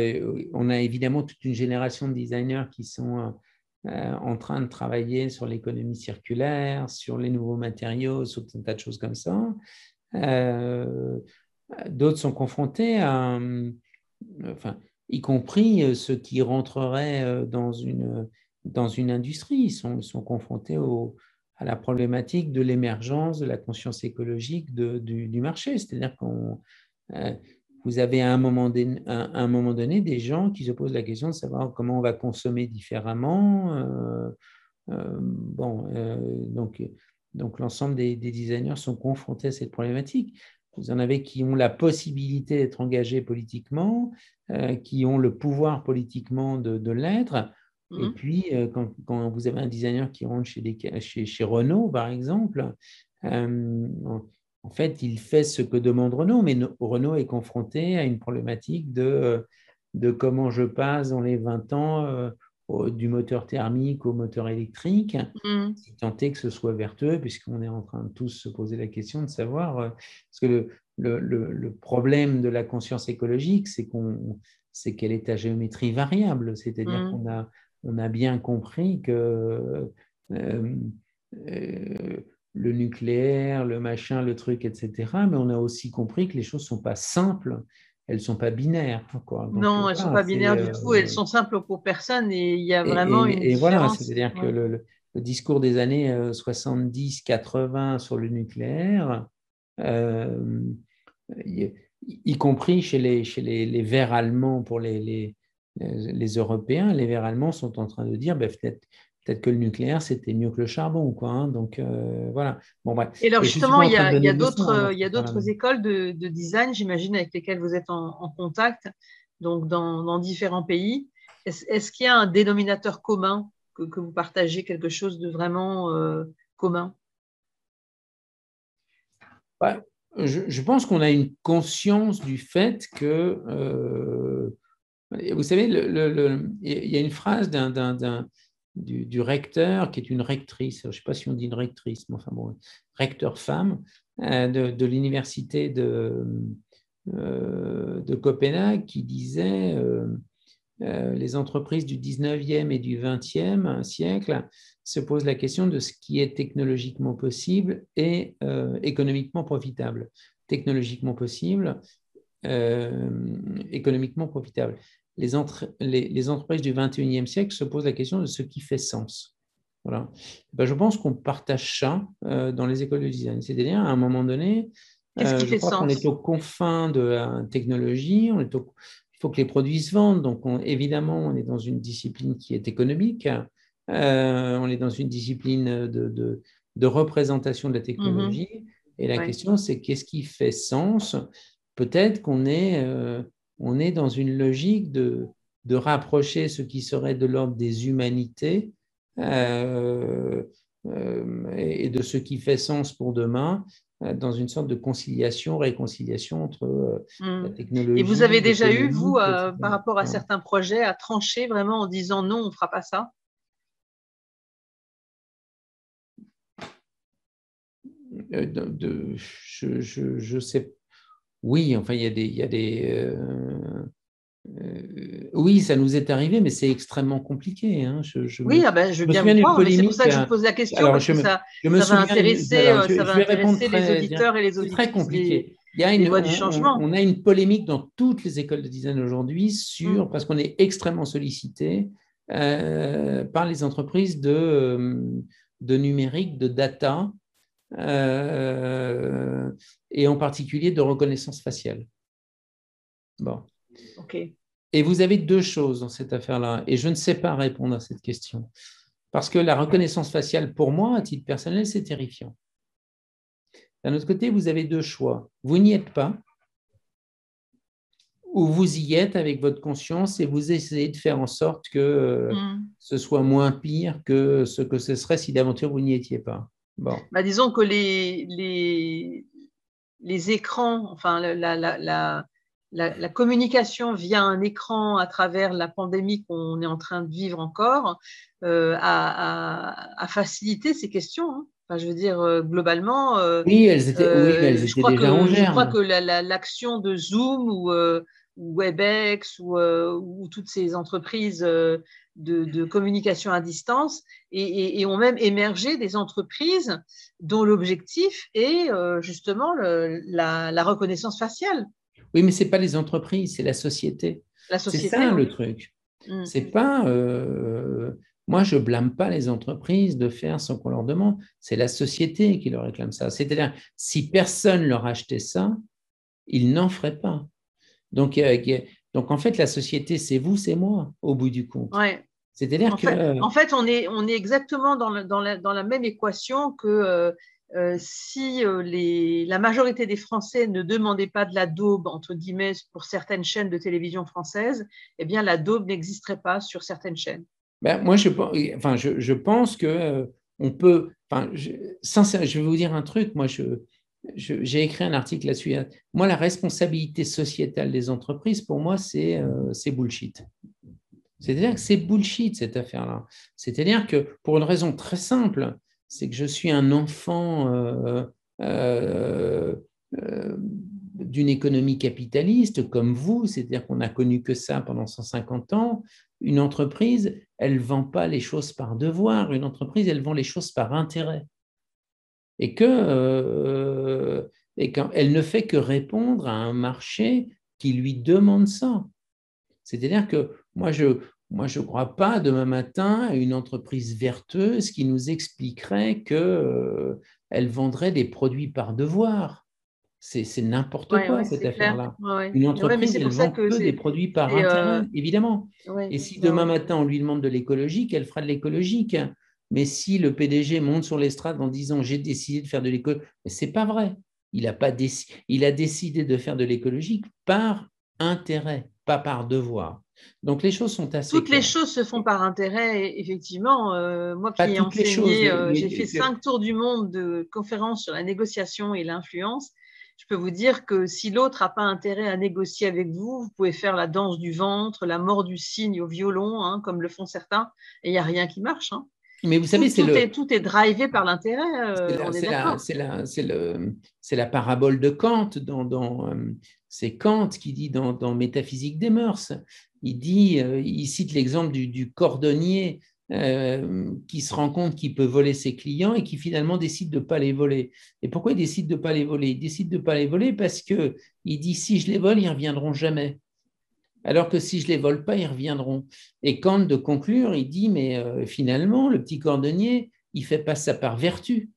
on a évidemment toute une génération de designers qui sont en train de travailler sur l'économie circulaire, sur les nouveaux matériaux, sur un tas de choses comme ça. Euh, D'autres sont confrontés à, enfin, y compris euh, ceux qui rentreraient euh, dans une, dans une industrie, ils sont, confrontés à la problématique de l'émergence de la conscience écologique du, marché. C'est-à-dire qu'on euh, vous avez à un, moment donné, un moment donné des gens qui se posent la question de savoir comment on va consommer différemment. bon, donc, donc l'ensemble des, des, designers sont confrontés à cette problématique. Vous en avez qui ont la possibilité d'être engagés politiquement, euh, qui ont le pouvoir politiquement de, l'être. Et mhm. puis, euh, quand, vous avez un designer qui rentre chez, chez, Renault, par exemple, euh, en fait, il fait ce que demande Renault, mais Renault est confronté à une problématique de, de comment je passe dans les 20 ans du moteur thermique au moteur électrique, mm. si tant que ce soit vertueux, puisqu'on est en train de tous se poser la question de savoir, euh, parce que le, le, le, problème de la conscience écologique, c'est qu'on c'est qu'elle est à géométrie variable, c'est-à-dire mm. qu'on a, on a bien compris que euh, euh, le nucléaire, le machin, le truc, etc., mais on a aussi compris que les choses ne sont pas simples elles ne sont pas binaires. Quoi. non, elles ne sont pas binaires du tout, elles euh, sont simples pour personne et il y a vraiment une et voilà, c'est-à-dire que le, discours des années 70-80 euh, sur le nucléaire, euh, y, compris chez les, chez les, les Verts allemands pour les, les, les, Européens, les Verts allemands sont en train de dire ben, peut-être que le nucléaire, c'était mieux que le charbon. Quoi, hein. Donc, euh, voilà. Bon, Et alors, justement, il y a, y d'autres écoles de, design, j'imagine, avec lesquelles vous êtes en, contact, donc dans, différents pays. Est-ce qu'il y a un dénominateur commun que, vous partagez, quelque chose de vraiment euh, commun? Je, pense qu'on a une conscience du fait que, euh, vous savez, il y a une phrase d'un du, recteur, qui est une rectrice, je ne sais pas si on dit une rectrice, mais enfin bon, recteur femme, euh, de, l'université de, euh, de, Copenhague, qui disait euh, les entreprises du 19e et du 20e siècle se posent la question de ce qui est technologiquement possible et économiquement profitable. Technologiquement possible, économiquement profitable les, les, entreprises du 21e siècle se posent la question de ce qui fait sens. Voilà. Ben, je pense qu'on partage ça euh, dans les écoles de design. C'est-à-dire, à un moment donné, euh, je crois qu'on est aux confins de la technologie, on est il faut que les produits se vendent. Donc, évidemment, on est dans une discipline qui est économique, euh, on est dans une discipline de, de, représentation de la technologie. Mm-hmm. Et la question, c'est qu'est-ce qui fait sens? Peut-être qu'on est on est dans une logique de, de rapprocher ce qui serait de l'ordre des humanités euh, euh, et de ce qui fait sens pour demain euh, dans une sorte de conciliation, réconciliation entre la hmm. technologie. Et vous avez déjà eu, vous, par rapport à certains projets, à trancher vraiment en disant non, on ne fera pas ça? De, je, je, je, sais oui, enfin, il y a des. Il y a des euh, euh, oui, ça nous est arrivé, mais c'est extrêmement compliqué. Hein. Je, oui, ah ben, je veux bien me croire, c'est pour ça que je vous pose la question, parce que ça, va intéresser, euh, ça va intéresser les auditeurs et les auditrices. C'est très compliqué. Il y a une, du changement. On, a une polémique dans toutes les écoles de design aujourd'hui sur, mm. parce qu'on est extrêmement sollicité par les entreprises de, de numérique, de data, euh, et en particulier de reconnaissance faciale. Bon. Et vous avez deux choses dans cette affaire-là, et je ne sais pas répondre à cette question. Parce que la reconnaissance faciale, pour moi, à titre personnel, c'est terrifiant. D'un autre côté, vous avez deux choix. Vous n'y êtes pas, ou vous y êtes avec votre conscience et vous essayez de faire en sorte que mm. ce soit moins pire que ce que ce serait si d'aventure vous n'y étiez pas. Bon. Bah, disons que les, les, les écrans, enfin la, la, la, la, communication via un écran à travers la pandémie qu'on est en train de vivre encore euh, a, a, facilité ces questions. Hein. Enfin, je veux dire, euh, globalement. Euh, oui, elles étaient, oui, elles étaient déjà que, en Je crois que l'action de Zoom ou, WebEx ou, ou, toutes ces entreprises de, de, communication à distance et, et, ont même émergé des entreprises dont l'objectif est justement le, la, la reconnaissance faciale. Oui, mais ce n'est pas les entreprises, c'est la société. C'est ça le truc. Mm. C'est pas. Euh, moi, je blâme pas les entreprises de faire ce qu'on leur demande. C'est la société qui leur réclame ça. C'est-à-dire, si personne leur achetait ça, ils n'en feraient pas. Donc, donc, en fait, la société, c'est vous, c'est moi, au bout du compte. Ouais. C'est-à-dire que. en fait, on est, on est exactement dans, dans, la, dans la, même équation que euh, euh, si euh, la majorité des Français ne demandaient pas de la daube, entre guillemets, pour certaines chaînes de télévision françaises, eh bien, la daube n'existerait pas sur certaines chaînes. Ben, moi, je, enfin, je, je pense que euh, on peut. Enfin, je, je vais vous dire un truc. Moi, je, j'ai écrit un article là-dessus. Moi, la responsabilité sociétale des entreprises, pour moi, c'est bullshit. C'est-à-dire que c'est bullshit cette affaire-là. C'est-à-dire que pour une raison très simple, c'est que je suis un enfant euh, euh, euh, d'une économie capitaliste comme vous, c'est-à-dire qu'on n'a connu que ça pendant 150 ans. Une entreprise, elle ne vend pas les choses par devoir, une entreprise, elle vend les choses par intérêt. Et que et elle ne fait que répondre à un marché qui lui demande ça. C'est-à-dire que moi, je, moi, je ne crois pas demain matin à une entreprise vertueuse qui nous expliquerait qu'elle euh, vendrait des produits par devoir. C'est n'importe quoi cette affaire-là. Une entreprise, elle vend que, des produits par intérêt, euh, évidemment. Et si demain matin on lui demande de l'écologique, elle fera de l'écologique. Mais si le PDG monte sur l'estrade en disant j'ai décidé de faire de l'écologie, c'est pas vrai. Il a, pas il a décidé de faire de l'écologique par intérêt, pas par devoir. Donc les choses sont assez. Toutes les choses se font par intérêt, effectivement. Euh, moi qui ai enseigné, euh, j'ai fait cinq tours du monde de conférences sur la négociation et l'influence. Je peux vous dire que si l'autre n'a pas intérêt à négocier avec vous, vous pouvez faire la danse du ventre, la mort du cygne au violon, hein, comme le font certains, et il n'y a rien qui marche. Hein. Mais vous savez, c'est le... est, tout est drivé par l'intérêt. Euh, c'est la, la, la, parabole de Kant. Dans, dans c'est Kant qui dit dans, dans Métaphysique des mœurs il dit, euh, il cite l'exemple du, cordonnier euh, qui se rend compte qu'il peut voler ses clients et qui finalement décide de ne pas les voler. Et pourquoi il décide de ne pas les voler? Il décide de ne pas les voler parce qu'il dit si je les vole, ils ne reviendront jamais. Alors que si je ne les vole pas, ils reviendront. Et Kant, de conclure, il dit mais euh, finalement, le petit cordonnier, il fait pas ça par vertu,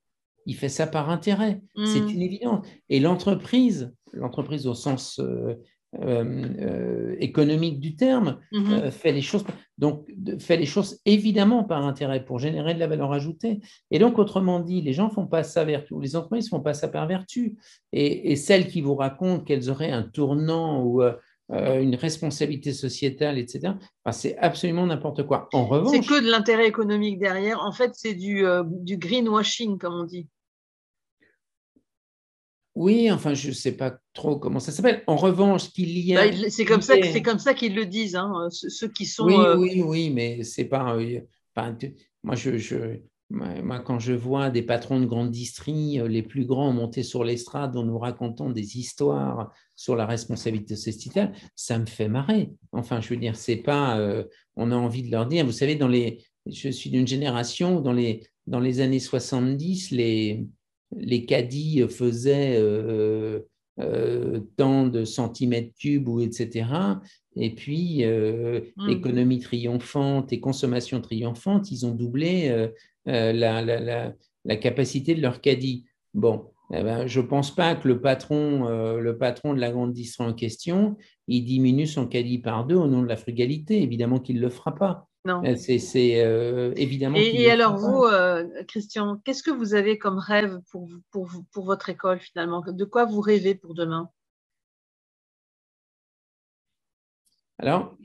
il fait ça par intérêt. C'est mmh. une évidence. Et l'entreprise, l'entreprise au sens euh, euh, économique du terme, mhm. euh, fait les choses donc fait les choses évidemment par intérêt pour générer de la valeur ajoutée. Et donc autrement dit, les gens font pas ça vertu, les entreprises font pas ça par vertu. Et, celles qui vous racontent qu'elles auraient un tournant ou une responsabilité sociétale, etc. c'est absolument n'importe quoi. En revanche, c'est que de l'intérêt économique derrière. En fait, c'est du, du greenwashing, comme on dit. Oui, enfin, je ne sais pas trop comment ça s'appelle. En revanche, qu'il y a. Bah, c'est comme, ça, c'est comme ça qu'ils le disent, hein, ceux qui sont. Oui, euh, oui, oui, mais c'est pas. Euh, moi, je, moi, quand je vois des patrons de grandes distries, euh, les plus grands monter sur l'estrade en nous racontant des histoires sur la responsabilité sociétale, ça me fait marrer. Enfin, je veux dire, c'est pas. on a envie de leur dire, vous savez, dans les. Je suis d'une génération où dans les, dans les années 70, les les caddies faisaient euh, euh, tant de centimètres cubes, ou etc. Et puis, euh, hmm. économie triomphante et consommation triomphante, ils ont doublé la, capacité de leur caddie. Bon, eh ben, je ne pense pas que le patron, le patron de la grande distance en question, il diminue son caddie par deux au nom de la frugalité. Évidemment qu'il ne le fera pas. Non. C'est évidemment. Et, alors, vous, Christian, qu'est-ce que vous avez comme rêve pour, pour, pour votre école finalement? De quoi vous rêvez pour demain? Alors,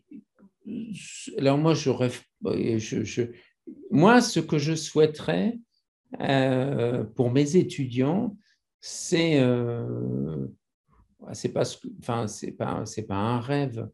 alors moi, je rêve. Je, moi, ce que je souhaiterais euh, pour mes étudiants, c'est euh, c'est pas enfin c'est pas c'est pas un rêve.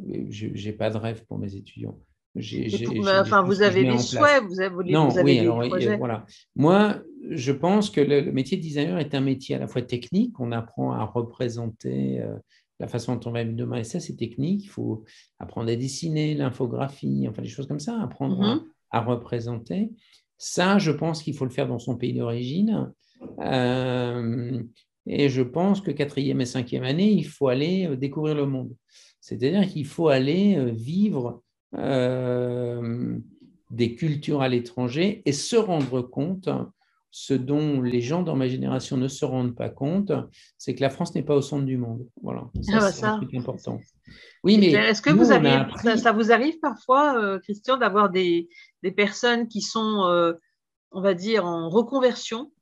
Je n'ai pas de rêve pour mes étudiants. enfin, vous avez des souhaits, vous avez, non, vous avez oui, des projets. voilà. Moi, je pense que le, métier de designer est un métier à la fois technique. On apprend à représenter euh, la façon dont on va demain. Et ça, c'est technique. Il faut apprendre à dessiner, l'infographie, enfin des choses comme ça, apprendre à, mhm. À, représenter. Ça, je pense qu'il faut le faire dans son pays d'origine. Euh, et je pense que quatrième et cinquième année, il faut aller euh, découvrir le monde. C'est-à-dire qu'il faut aller euh, vivre des cultures à l'étranger et se rendre compte ce dont les gens dans ma génération ne se rendent pas compte, c'est que la France n'est pas au centre du monde. Voilà, ça, ah bah c'est un truc important. Oui, mais est-ce que vous avez, ça, vous arrive parfois, euh, Christian, d'avoir des, des, personnes qui sont, euh, on va dire, en reconversion,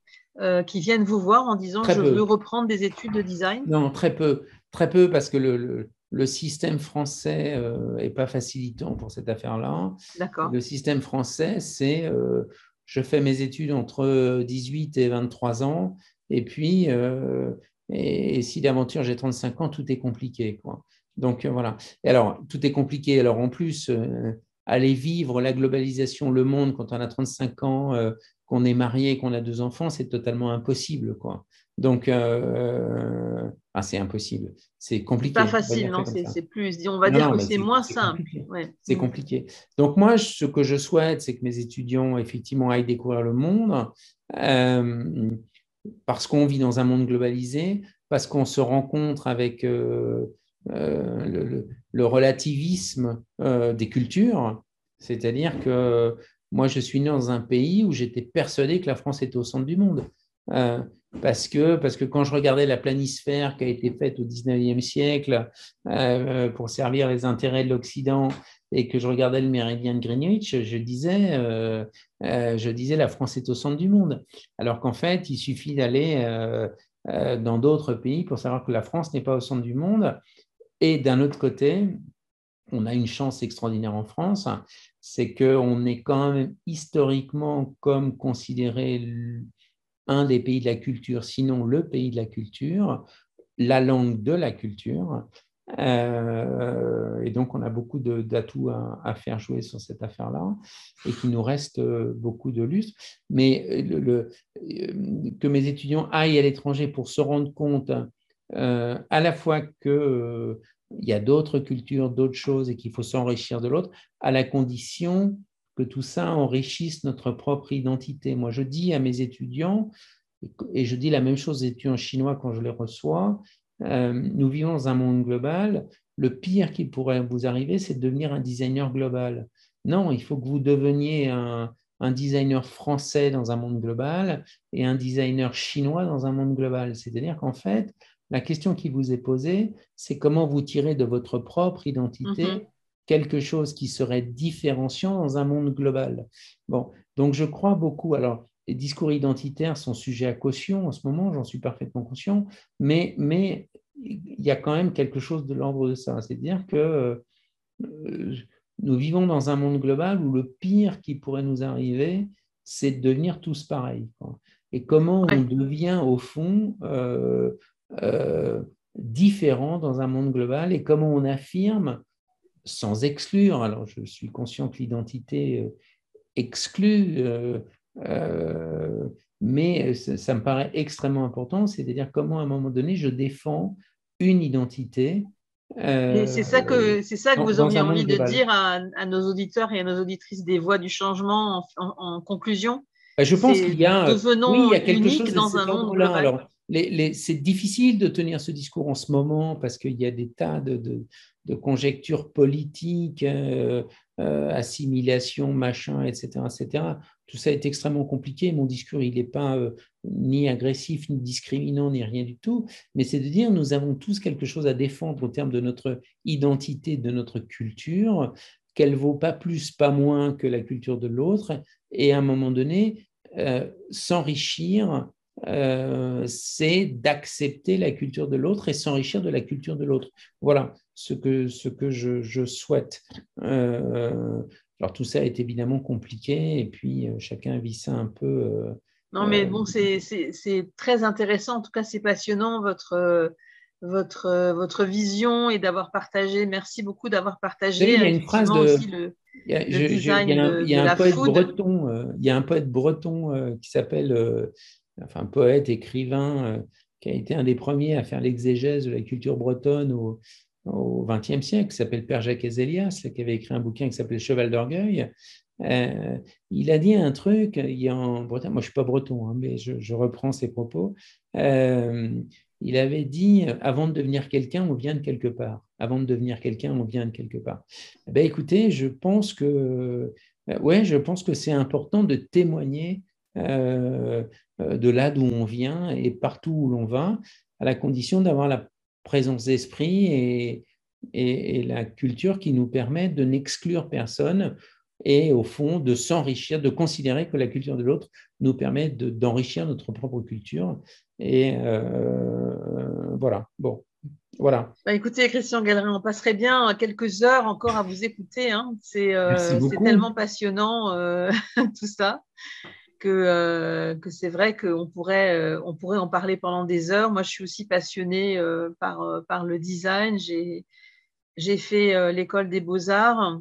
euh, qui viennent vous voir en disant je veux reprendre des études de design Non, très peu, très peu, parce que le, le, système français n'est pas facilitant pour cette affaire-là. D'accord. Le système français, c'est je fais mes études entre 18 et 23 ans, et puis, euh, et, si d'aventure j'ai 35 ans, tout est compliqué. Quoi. Donc euh, voilà. Et alors, tout est compliqué. Alors en plus, euh, aller vivre la globalisation, le monde, quand on a 35 ans, qu'on est marié, qu'on a deux enfants, c'est totalement impossible. Quoi. Donc, euh, ah, c'est impossible. C'est compliqué. Pas facile, non, c'est plus. On va dire que c'est moins simple. C'est compliqué. Donc, moi, ce que je souhaite, c'est que mes étudiants, effectivement, aillent découvrir le monde, euh, parce qu'on vit dans un monde globalisé, parce qu'on se rencontre avec euh, le, le, relativisme des cultures. C'est-à-dire que moi, je suis né dans un pays où j'étais persuadé que la France était au centre du monde parce que, parce que quand je regardais la planisphère qui a été faite au 19e siècle euh, pour servir les intérêts de l'Occident et que je regardais le méridien de Greenwich, je disais, euh, euh, je disais la France est au centre du monde. Alors qu'en fait, il suffit d'aller dans d'autres pays pour savoir que la France n'est pas au centre du monde. Et d'un autre côté, on a une chance extraordinaire en France, c'est qu'on est quand même historiquement comme considéré un des pays de la culture, sinon le pays de la culture, la langue de la culture. Euh, et donc, on a beaucoup d'atouts à, faire jouer sur cette affaire-là et qu'il nous reste euh, beaucoup de lustre. Mais euh, que mes étudiants aillent à l'étranger pour se rendre compte à la fois qu'il y a d'autres cultures, d'autres choses et qu'il faut s'enrichir de l'autre, à la condition que tout ça enrichisse notre propre identité. Moi, je dis à mes étudiants, et je dis la même chose aux étudiants chinois quand je les reçois, euh, nous vivons dans un monde global. Le pire qui pourrait vous arriver, c'est de devenir un designer global. Non, il faut que vous deveniez un designer français dans un monde global et un designer chinois dans un monde global. C'est-à-dire qu'en fait, la question qui vous est posée, c'est comment vous tirez de votre propre identité mm-hmm quelque chose qui serait différenciant dans un monde global. Bon, donc je crois beaucoup. Alors, les discours identitaires sont sujets à caution en ce moment, j'en suis parfaitement conscient, mais, mais il y a quand même quelque chose de l'ordre de ça. C'est-à-dire que euh, nous vivons dans un monde global où le pire qui pourrait nous arriver, c'est de devenir tous pareils. Et comment on devient, au fond, euh, euh, différent dans un monde global et comment on affirme sans exclure. Alors, je suis conscient que l'identité euh, exclut, euh, euh, mais ça, me paraît extrêmement important, c'est-à-dire comment à un moment donné je défends une identité. c'est ça que c'est ça que vous auriez envie de dire à, nos auditeurs et à nos auditrices des voix du changement en, conclusion? Bah, je pense qu'il y a, oui, il y a quelque chose dans un monde Alors, c'est difficile de tenir ce discours en ce moment parce qu'il y a des tas de, conjectures politiques, euh, euh, assimilation, machin, etc., etc. Tout ça est extrêmement compliqué. Mon discours, il n'est pas euh, ni agressif, ni discriminant, ni rien du tout. Mais c'est de dire, nous avons tous quelque chose à défendre au terme de notre identité, de notre culture, qu'elle vaut pas plus, pas moins que la culture de l'autre, et à un moment donné, euh, s'enrichir, euh, c'est d'accepter la culture de l'autre et s'enrichir de la culture de l'autre. Voilà ce que, ce que je, souhaite. Euh, alors tout ça est évidemment compliqué, et puis chacun vit ça un peu. non, mais bon, c'est très intéressant, en tout cas c'est passionnant votre votre, votre vision et d'avoir partagé. Merci beaucoup d'avoir partagé. il y a une phrase de. il y a, un poète breton. Euh, il y a un poète breton euh, qui s'appelle, euh, enfin poète, écrivain, qui a été un des premiers à faire l'exégèse de la culture bretonne au, XXe siècle, qui s'appelle Père Jacques Ezelias, qui avait écrit un bouquin qui s'appelle Cheval d'orgueil. il a dit un truc, il en Bretagne, moi je ne suis pas breton, hein, mais je, reprends ses propos il avait dit avant de devenir quelqu'un, on vient de quelque part. Avant de devenir quelqu'un, on vient de quelque part. Eh ben, écoutez, je pense que euh, ouais, je pense que c'est important de témoigner euh, de là d'où on vient et partout où l'on va, à la condition d'avoir la présence d'esprit et, et, la culture qui nous permet de n'exclure personne et au fond de s'enrichir, de considérer que la culture de l'autre nous permet d'enrichir notre propre culture. Et euh, voilà, bon, voilà. Bah, écoutez, Christian Gallerin, on passerait bien quelques heures encore à vous écouter. Hein. Euh, c'est tellement passionnant euh, tout ça que, que c'est vrai qu'on pourrait, on pourrait en parler pendant des heures. Moi, je suis aussi passionnée par, par le design. J'ai fait l'école des beaux-arts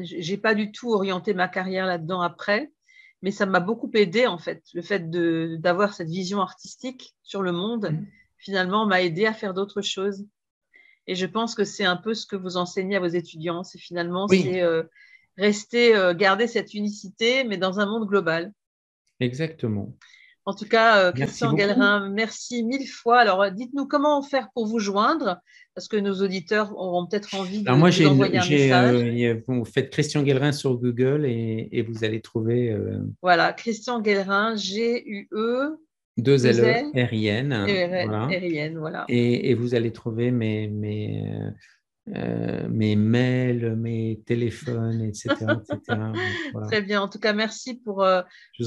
j'ai pas du tout orienté ma carrière là-dedans après, mais ça m'a beaucoup aidé en fait. Le fait d'avoir cette vision artistique sur le monde, mm. finalement, m'a aidé à faire d'autres choses. Et je pense que c'est un peu ce que vous enseignez à vos étudiants. C'est finalement, c'est euh, rester, euh, garder cette unicité, mais dans un monde global. Exactement. En tout cas, euh, Christian Gallerin, merci mille fois. Alors, dites-nous comment faire pour vous joindre, parce que nos auditeurs auront peut-être envie de moi, vous envoyer un message. Euh, vous faites Christian Gallerin sur Google et, vous allez trouver. Euh, voilà, Christian Gallerin, G-U-E. Deux L E R I N. Voilà. Et, vous allez trouver mes, mes, euh, mes mails, mes téléphones, etc. Très bien. En tout cas, merci pour, euh,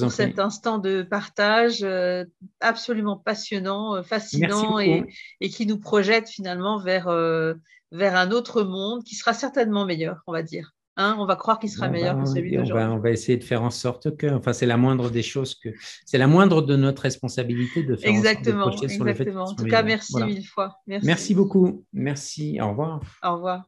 cet instant de partage euh, absolument passionnant, fascinant et, et, qui nous projette finalement vers, vers un autre monde qui sera certainement meilleur, on va dire. Hein, on va croire qu'il sera meilleur que celui d'aujourd'hui. On, va, essayer de faire en sorte que, enfin, c'est la moindre des choses que, c'est la moindre de notre responsabilité de faire exactement, en sorte de exactement. sur le fait. En tout cas, merci mille fois. Merci. merci beaucoup. Merci. Au revoir. Au revoir.